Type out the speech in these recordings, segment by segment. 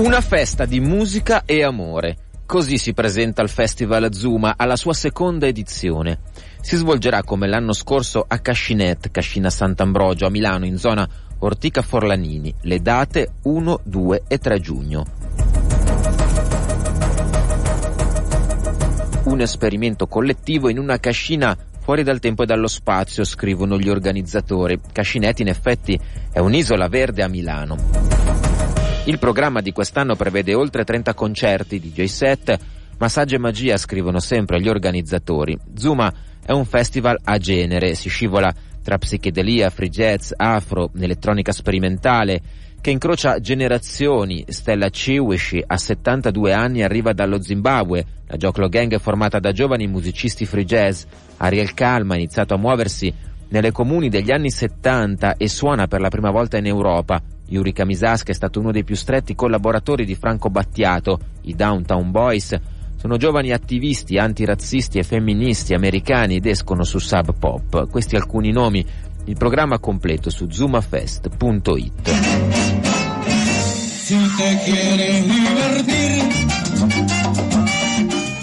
Una festa di musica e amore. Così si presenta il Festival Zuma alla sua seconda edizione. Si svolgerà come l'anno scorso a Cascinet, Cascina Sant'Ambrogio, a Milano, in zona Ortica Forlanini. Le date 1, 2 e 3 giugno. Un esperimento collettivo in una cascina fuori dal tempo e dallo spazio, scrivono gli organizzatori. Cascinet in effetti è un'isola verde a Milano. Il programma di quest'anno prevede oltre 30 concerti, DJ set, massaggi e magia, scrivono sempre gli organizzatori. Zuma è un festival a genere, si scivola tra psichedelia, free jazz, afro, elettronica sperimentale, che incrocia generazioni. Stella Chiwishi, a 72 anni, arriva dallo Zimbabwe. La Joclo Gang è formata da giovani musicisti free jazz. Ariel Calma ha iniziato a muoversi nelle comuni degli anni 70 e suona per la prima volta in Europa. Yuri Kamisaska è stato uno dei più stretti collaboratori di Franco Battiato. I Downtown Boys sono giovani attivisti antirazzisti e femministi americani ed escono su Sub Pop. Questi alcuni nomi. Il programma completo su zumafest.it.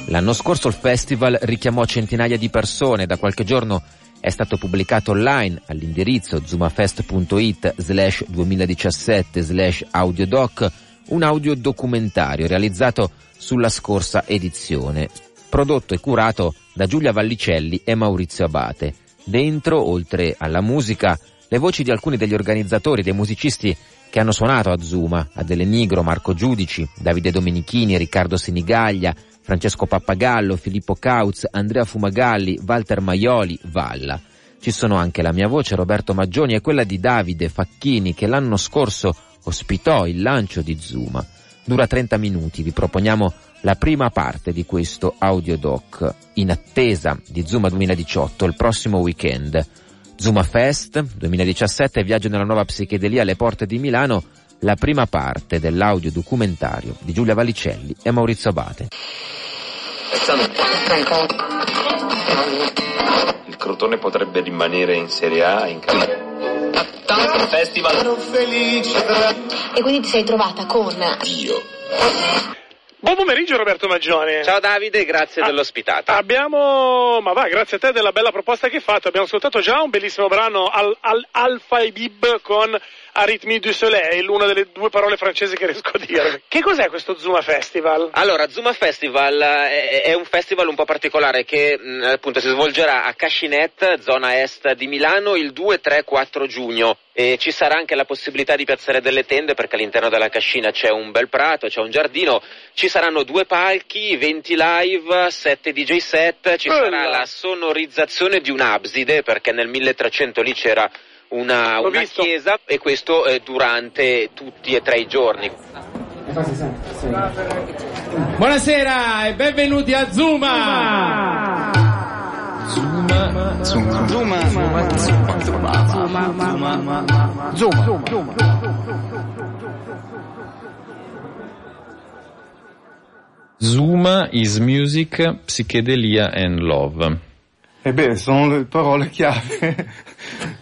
L'anno scorso il festival richiamò centinaia di persone, da qualche giorno è stato pubblicato online all'indirizzo zumafest.it slash 2017 slash audiodoc un audiodocumentario realizzato sulla scorsa edizione, prodotto e curato da Giulia Vallicelli e Maurizio Abate. Dentro, oltre alla musica, le voci di alcuni degli organizzatori, dei musicisti che hanno suonato a Zuma, Adele Nigro, Marco Giudici, Davide Domenichini, Riccardo Sinigaglia, Francesco Pappagallo, Filippo Cauz, Andrea Fumagalli, Walter Maioli, Valla. Ci sono anche la mia voce, Roberto Maggioni, e quella di Davide Facchini che l'anno scorso ospitò il lancio di Zuma. Dura 30 minuti, vi proponiamo la prima parte di questo audiodoc in attesa di Zuma 2018 il prossimo weekend. Zuma Fest 2017, viaggio nella nuova psichedelia alle porte di Milano, la prima parte dell'audio documentario di Giulia Valicelli e Maurizio Abate. Il Crotone potrebbe rimanere in Serie A in campionato. Festival. E quindi ti sei trovata con Dio. Buon pomeriggio Roberto Maggione. Ciao Davide, grazie Ah, dell'ospitata. Abbiamo, ma va, grazie a te della bella proposta che hai fatto. Abbiamo ascoltato già un bellissimo brano al, al Alpha e Bib con Arythmie du Soleil, una delle due parole francesi che riesco a dire. Che cos'è questo Zuma Festival? Allora, Zuma Festival è, è un festival un po' particolare che mh, appunto si svolgerà a Cascinet, zona est di Milano, il 2, 3, 4 giugno. E ci sarà anche la possibilità di piazzare delle tende perché all'interno della cascina c'è un bel prato, c'è un giardino, ci saranno due palchi, 20 live, 7 DJ set, ci Bella. sarà la sonorizzazione di un'abside perché nel 1300 lì c'era una, una chiesa e questo eh, durante tutti e tre i giorni. Buonasera e benvenuti a Zuma! Zuma is music, psychedelia and love. E beh, sono le parole chiave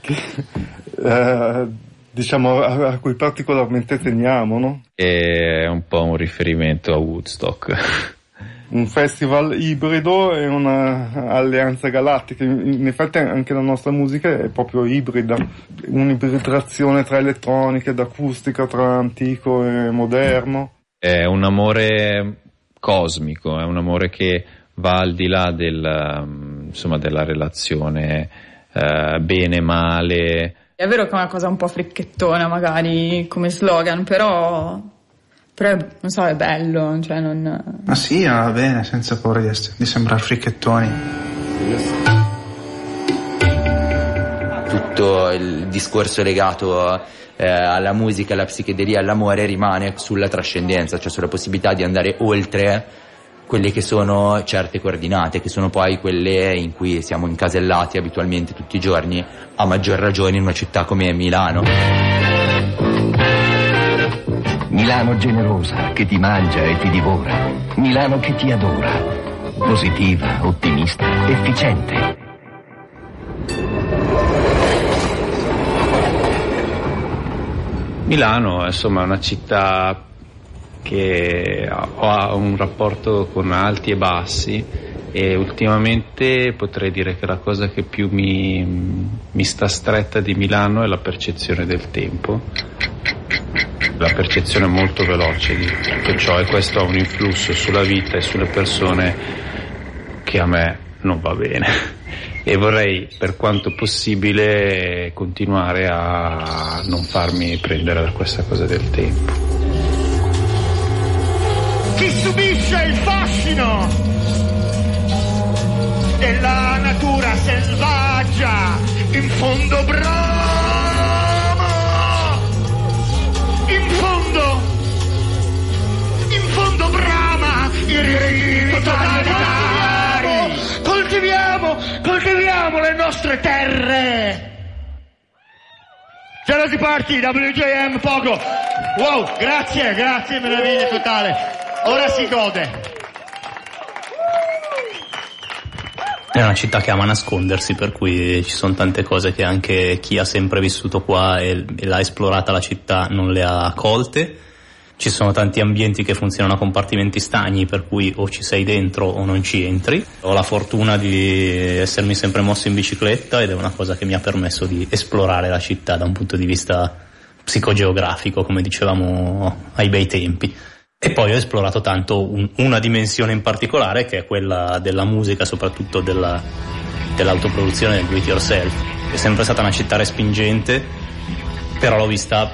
che, eh, diciamo, a, a cui particolarmente teniamo, no? È un po' un riferimento a Woodstock. Un festival ibrido e un'alleanza galattica. In effetti anche la nostra musica è proprio ibrida, un'ibridazione tra elettronica ed acustica, tra antico e moderno. È un amore cosmico, è un amore che va al di là del, um, insomma, della relazione eh, bene-male. È vero che è una cosa un po' fricchettona magari come slogan, però, però non so, è bello, cioè non... Ma sì, va bene, senza paura di, essere- di sembrare fricchettoni. tutto il discorso legato eh, alla musica, alla psichedelia, all'amore rimane sulla trascendenza, cioè sulla possibilità di andare oltre quelle che sono certe coordinate, che sono poi quelle in cui siamo incasellati abitualmente tutti i giorni, a maggior ragione in una città come Milano. Milano generosa che ti mangia e ti divora. Milano che ti adora. Positiva, ottimista, efficiente. Milano, insomma, è una città che ho un rapporto con alti e bassi e ultimamente potrei dire che la cosa che più mi, mi sta stretta di Milano è la percezione del tempo, la percezione molto veloce di tutto ciò e questo ha un influsso sulla vita e sulle persone che a me non va bene. E vorrei per quanto possibile continuare a non farmi prendere da questa cosa del tempo chi subisce il fascino della natura selvaggia, in fondo brama, in fondo, in fondo brama, i totalitari. Coltiviamo, coltiviamo le nostre terre. Gelosi Party, WJM, poco. Wow, grazie, grazie, meraviglia totale. Ora si gode. È una città che ama nascondersi, per cui ci sono tante cose che anche chi ha sempre vissuto qua e, e l'ha esplorata la città non le ha colte. Ci sono tanti ambienti che funzionano a compartimenti stagni, per cui o ci sei dentro o non ci entri. Ho la fortuna di essermi sempre mosso in bicicletta ed è una cosa che mi ha permesso di esplorare la città da un punto di vista psicogeografico, come dicevamo ai bei tempi. E poi ho esplorato tanto un, una dimensione in particolare che è quella della musica, soprattutto della, dell'autoproduzione del do it yourself. È sempre stata una città respingente, però l'ho vista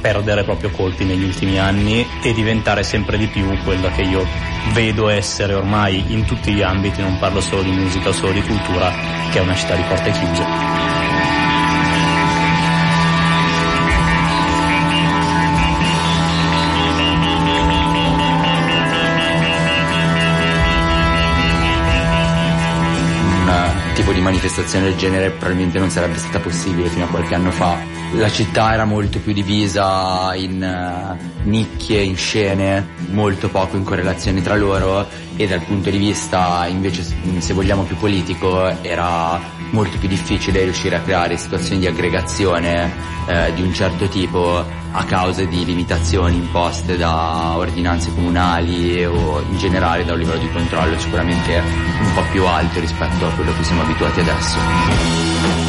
perdere proprio colpi negli ultimi anni e diventare sempre di più quella che io vedo essere ormai in tutti gli ambiti, non parlo solo di musica o solo di cultura, che è una città di porte chiuse. Tipo di manifestazione del genere probabilmente non sarebbe stata possibile fino a qualche anno fa. La città era molto più divisa in uh, nicchie, in scene, molto poco in correlazione tra loro e dal punto di vista invece se vogliamo più politico era molto più difficile riuscire a creare situazioni di aggregazione eh, di un certo tipo a causa di limitazioni imposte da ordinanze comunali o in generale da un livello di controllo sicuramente un po' più alto rispetto a quello che siamo abituati adesso.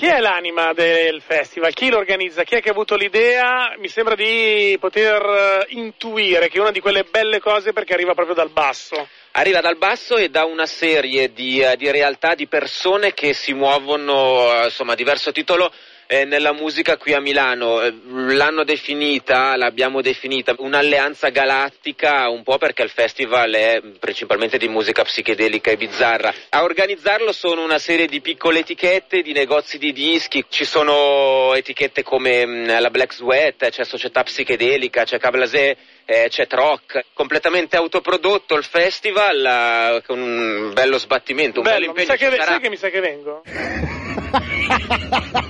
Chi è l'anima del festival? Chi lo organizza? Chi è che ha avuto l'idea? Mi sembra di poter eh, intuire che è una di quelle belle cose perché arriva proprio dal basso. Arriva dal basso e da una serie di, uh, di realtà, di persone che si muovono, uh, insomma, a diverso titolo eh, nella musica qui a Milano. Eh, l'hanno definita, l'abbiamo definita un'alleanza galattica un po' perché il festival è principalmente di musica psichedelica e bizzarra. A organizzarlo sono una serie di piccole etichette, di negozi di dischi, ci sono etichette come mh, mm, la Black Sweat, c'è Società Psichedelica, c'è Cablasé, eh, c'è Troc, completamente autoprodotto il festival uh, con un bello sbattimento, un bello, bello impegno. Mi sa, che, sai che mi sa che vengo?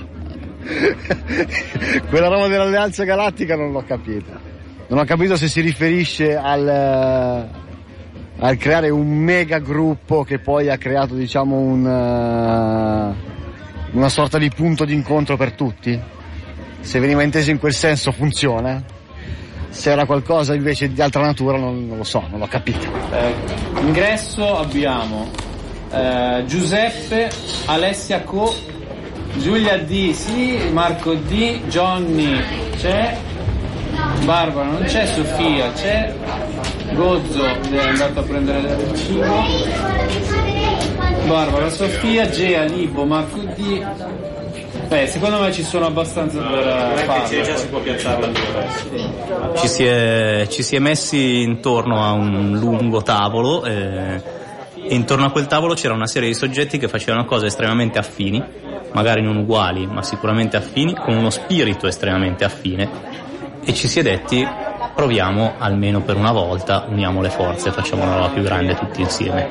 Quella roba dell'Alleanza Galattica non l'ho capita. Non ho capito se si riferisce al, eh, al creare un mega gruppo che poi ha creato diciamo un, uh, una sorta di punto d'incontro per tutti. Se veniva inteso in quel senso funziona. Se era qualcosa invece di altra natura non, non lo so, non l'ho capito. Eh, ingresso abbiamo eh, Giuseppe, Alessia Co, Giulia D, sì, Marco D, Johnny c'è, Barbara non c'è, Sofia c'è, Gozzo è andato a prendere il cibo, Barbara, Sofia, Gea, Libo, Marco D. Beh, secondo me ci sono abbastanza per farlo. già si può piazzarla ci si, è, ci si è messi intorno a un lungo tavolo e, e intorno a quel tavolo c'era una serie di soggetti che facevano cose estremamente affini magari non uguali, ma sicuramente affini, con uno spirito estremamente affine. E ci si è detti proviamo almeno per una volta, uniamo le forze, facciamo una roba più grande tutti insieme.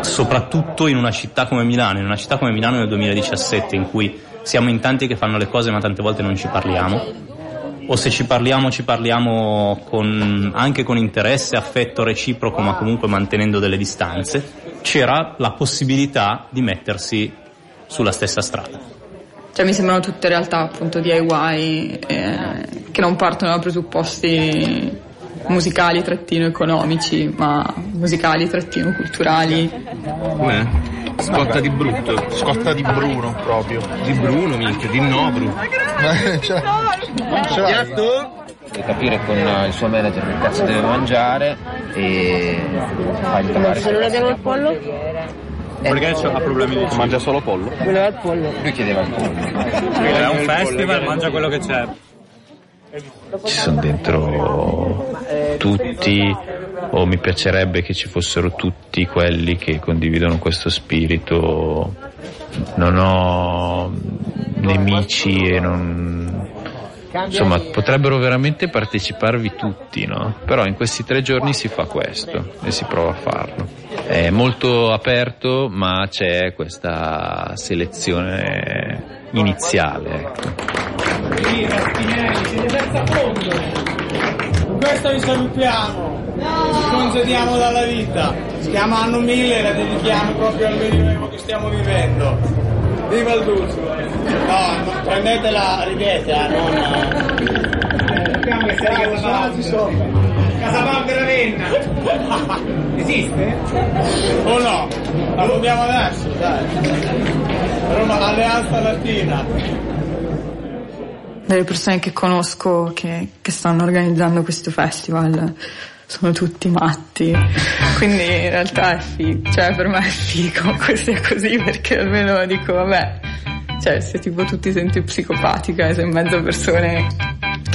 Soprattutto in una città come Milano, in una città come Milano nel 2017 in cui siamo in tanti che fanno le cose ma tante volte non ci parliamo. O se ci parliamo ci parliamo con, anche con interesse, affetto reciproco ma comunque mantenendo delle distanze, c'era la possibilità di mettersi sulla stessa strada. Cioè mi sembrano tutte realtà appunto DIY eh, che non partono da presupposti musicali trattino economici, ma musicali trattino culturali. Com'è? Scotta di brutto. Scotta di Bruno proprio. Di Bruno, minchia, di Nobru. cioè, Piatto? Devi capire con il suo manager che cazzo deve mangiare e fargli trovare. Se non abbiamo il pollo? Perché ha problemi di Mangia solo pollo? Voleva il pollo. Lui chiedeva il pollo. È un festival, mangia quello che c'è. Ci sono dentro tutti, o mi piacerebbe che ci fossero tutti quelli che condividono questo spirito. Non ho nemici e non... Insomma, potrebbero veramente parteciparvi tutti, no? Però in questi tre giorni si fa questo e si prova a farlo. È molto aperto, ma c'è questa selezione iniziale, ecco. Con questo vi salutiamo, ci congediamo dalla vita. Si chiama anno 1000 e la dedichiamo proprio al medioevo che stiamo vivendo. Viva il Dulce! No, prendetela a righetta, non... Sappiamo Casavaldo. Casavaldo Ravenna! Esiste? O no? La proviamo adesso, dai. Roma Alleanza Latina. Delle persone che conosco che, che stanno organizzando questo festival sono tutti matti, quindi in realtà è figo, cioè per me è figo che sia così perché almeno dico vabbè, cioè se tipo tu ti senti psicopatica e sei in mezzo a persone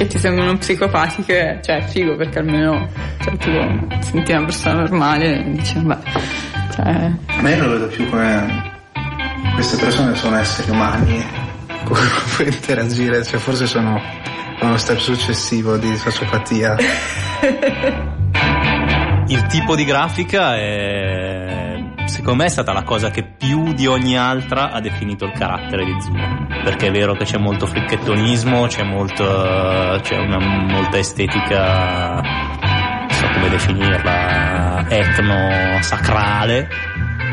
che ti sembrano psicopatiche, cioè è figo perché almeno cioè, tu ti senti una persona normale e dici vabbè, cioè... Ma io non lo vedo più come queste persone sono esseri umani con cui puoi interagire, cioè forse sono a uno step successivo di sociopatia. Il tipo di grafica è, secondo me è stata la cosa che più di ogni altra ha definito il carattere di Zuma. Perché è vero che c'è molto fricchettonismo, c'è, molto, c'è una, molta estetica, non so come definirla, etno-sacrale,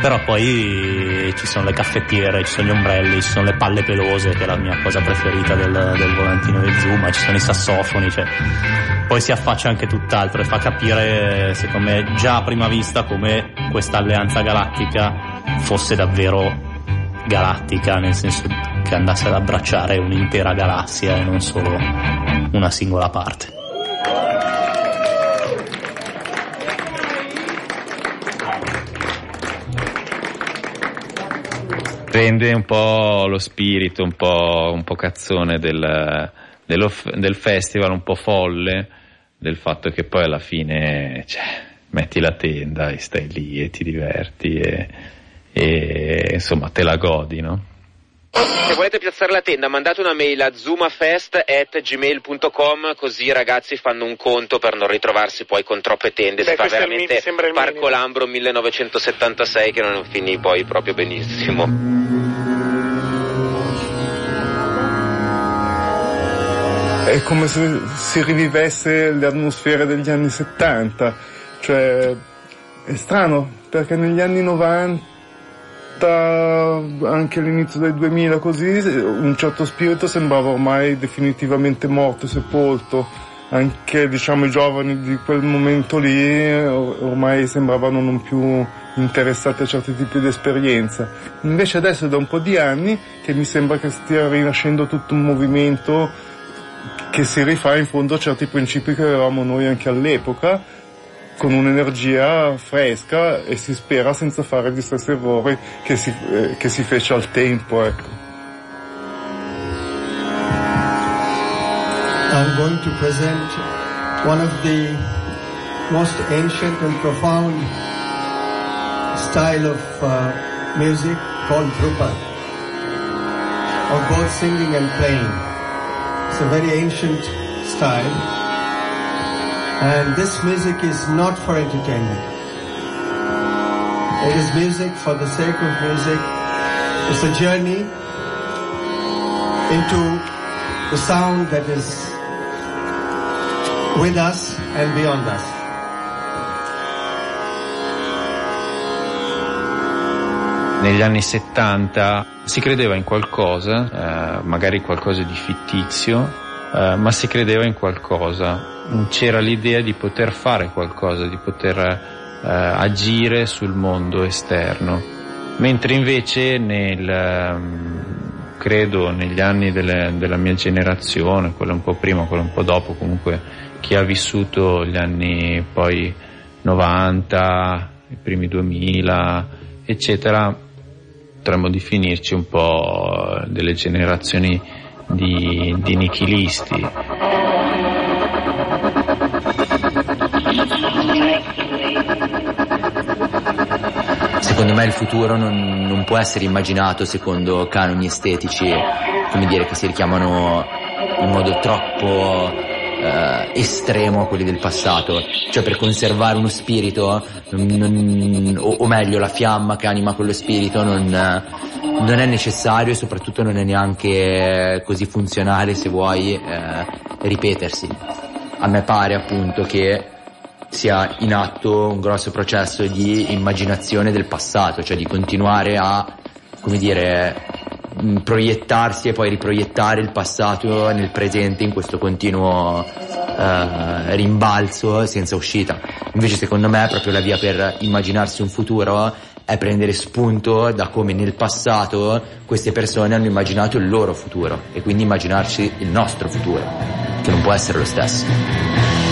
però poi ci sono le caffettiere, ci sono gli ombrelli, ci sono le palle pelose, che è la mia cosa preferita del, del volantino di Zuma, ci sono i sassofoni, cioè, poi si affaccia anche tutt'altro e fa capire, secondo me, già a prima vista come questa alleanza galattica fosse davvero galattica, nel senso che andasse ad abbracciare un'intera galassia e non solo una singola parte. Rende un po' lo spirito, un po', un po cazzone del, del festival, un po' folle, del fatto che poi alla fine cioè, metti la tenda e stai lì e ti diverti e, e insomma te la godi, no? Se volete piazzare la tenda mandate una mail a zumafest.gmail.com così i ragazzi fanno un conto per non ritrovarsi poi con troppe tende. Beh, si fa questo è il veramente mi- Parco minimo. Lambro 1976 che non finì poi proprio benissimo. È come se si rivivesse le atmosfere degli anni 70, cioè è strano perché negli anni 90, anche all'inizio del 2000 così, un certo spirito sembrava ormai definitivamente morto, sepolto, anche diciamo i giovani di quel momento lì or- ormai sembravano non più interessati a certi tipi di esperienza. Invece adesso è da un po' di anni che mi sembra che stia rinascendo tutto un movimento che si rifà in fondo a certi principi che avevamo noi anche all'epoca, con un'energia fresca e si spera senza fare gli stessi errori che si, eh, che si fece al tempo. Ecco. I'm going to present one of the most ancient and profound style of uh, music called Drupal, of both singing and playing. It's a very ancient style, and this music is not for entertainment. It is music for the sake of music. It's a journey into the sound that is with us and beyond us. Negli anni 70 si credeva in qualcosa, eh, magari qualcosa di fittizio, eh, ma si credeva in qualcosa. C'era l'idea di poter fare qualcosa, di poter eh, agire sul mondo esterno. Mentre invece nel, ehm, credo negli anni delle, della mia generazione, quella un po' prima, quella un po' dopo, comunque chi ha vissuto gli anni poi 90, i primi 2000, eccetera, potremmo definirci un po' delle generazioni di, di nichilisti. Secondo me il futuro non, non può essere immaginato secondo canoni estetici, come dire, che si richiamano in modo troppo eh, estremo a quelli del passato, cioè per conservare uno spirito, non- o, o meglio la fiamma che anima quello spirito non, non è necessario e soprattutto non è neanche così funzionale se vuoi eh, ripetersi. A me pare appunto che sia in atto un grosso processo di immaginazione del passato, cioè di continuare a, come dire, mh, proiettarsi e poi riproiettare il passato nel presente in questo continuo eh, rimbalzo senza uscita. Invece secondo me proprio la via per immaginarsi un futuro è prendere spunto da come nel passato queste persone hanno immaginato il loro futuro e quindi immaginarci il nostro futuro, che non può essere lo stesso.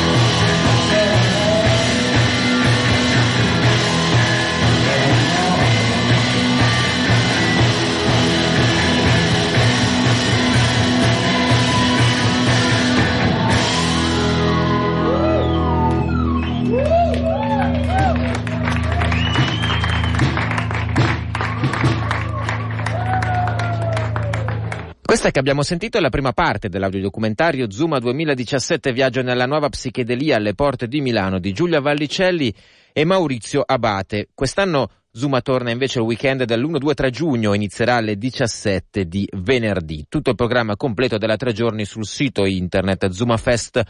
Questa che abbiamo sentito è la prima parte dell'audiodocumentario Zuma 2017 Viaggio nella nuova psichedelia alle porte di Milano di Giulia Vallicelli e Maurizio Abate. Quest'anno Zuma torna invece il weekend dall'1-2-3 giugno, inizierà alle 17 di venerdì. Tutto il programma completo della tre giorni sul sito internet zumafest.it.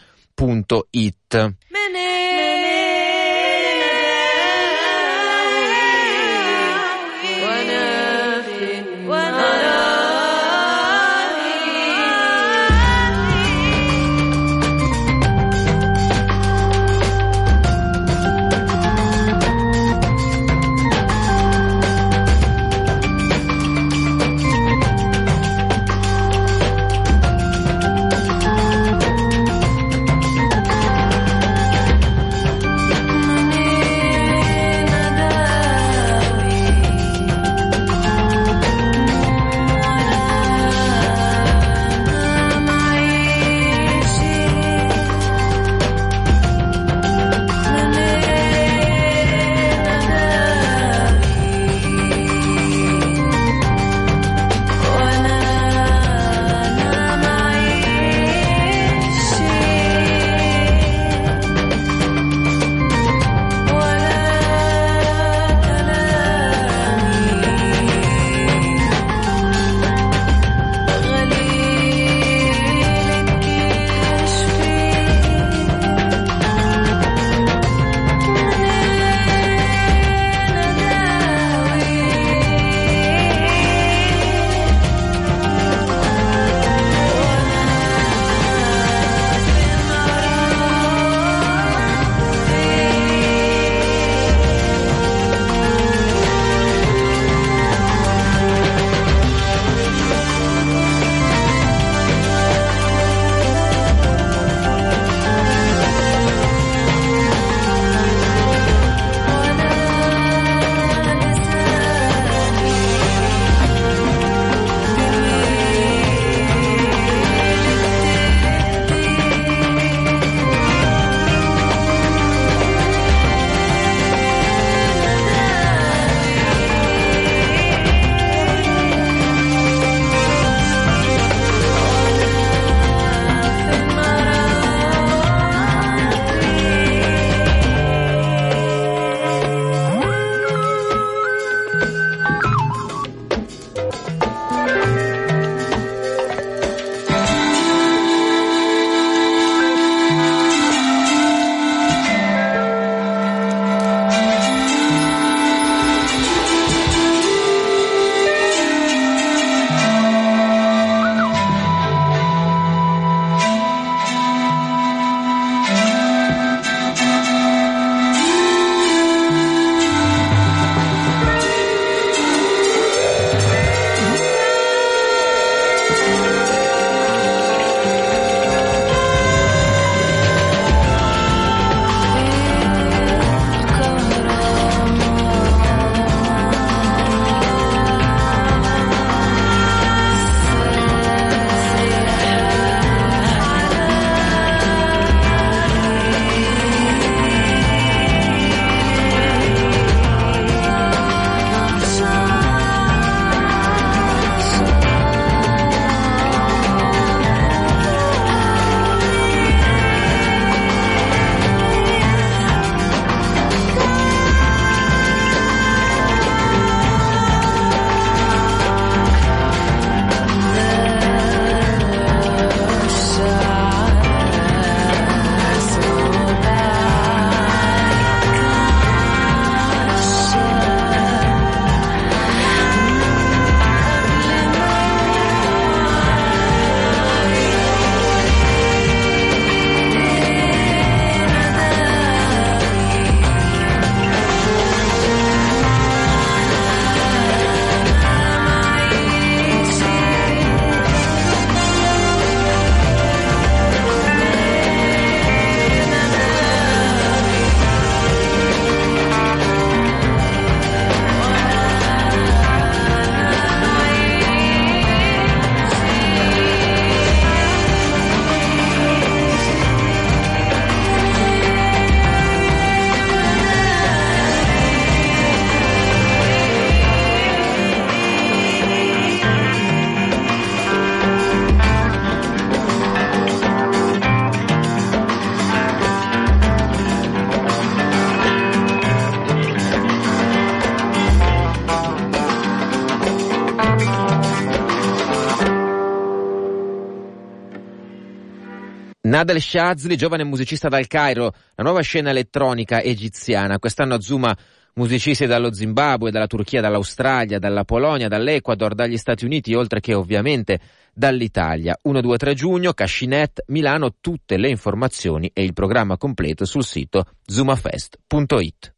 Nadal Shazli, giovane musicista dal Cairo, la nuova scena elettronica egiziana. Quest'anno a Zuma musicisti dallo Zimbabwe, dalla Turchia, dall'Australia, dalla Polonia, dall'Ecuador, dagli Stati Uniti, oltre che ovviamente dall'Italia. 1, 2, 3 giugno, Cascinet, Milano, tutte le informazioni e il programma completo sul sito zumafest.it.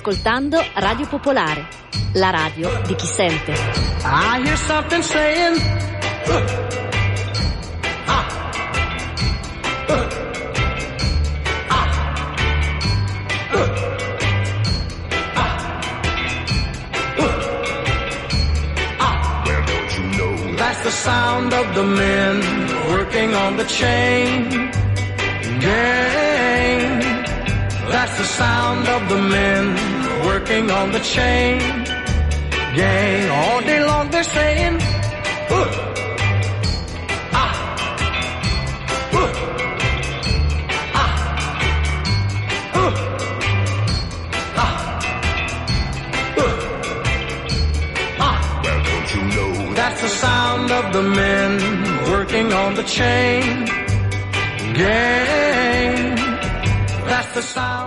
ascoltando Radio Popolare, la radio di chi sente. I hear something saying. That's the sound of the men working on the chain working on the chain gang all day long. They're saying, ah, ah, ah, ah. Well, don't you know that's the sound of the men working on the chain gang? That's the sound.